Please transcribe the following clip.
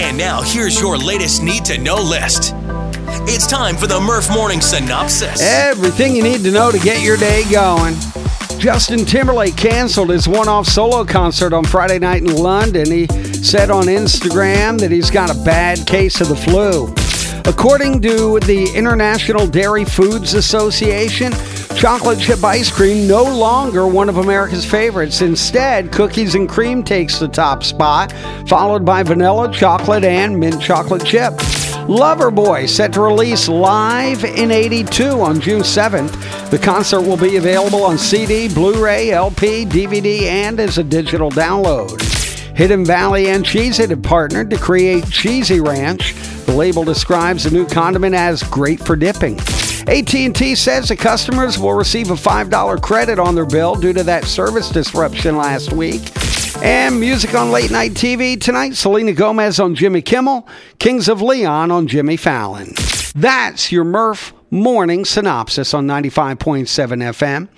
And now, here's your latest need to know list. It's time for the Merf Morning Synopsis. Everything you need to know to get your day going. Justin Timberlake canceled his one off solo concert on Friday night in London. He said on Instagram that he's got a bad case of the flu. According to the International Dairy Foods Association, chocolate chip ice cream no longer one of America's favorites. Instead, cookies and cream takes the top spot, followed by vanilla, chocolate, and mint chocolate chip. Loverboy set to release live in 82 on June 7th. The concert will be available on CD, Blu-ray, LP, DVD, and as a digital download. Hidden Valley and Cheez It have partnered to create Cheesy Ranch. The label describes the new condiment as great for dipping. AT&T says the customers will receive a $5 credit on their bill due to that service disruption last week. And music on late night TV tonight, Selena Gomez on Jimmy Kimmel, Kings of Leon on Jimmy Fallon. That's your Merf Morning Synopsis on 95.7 FM.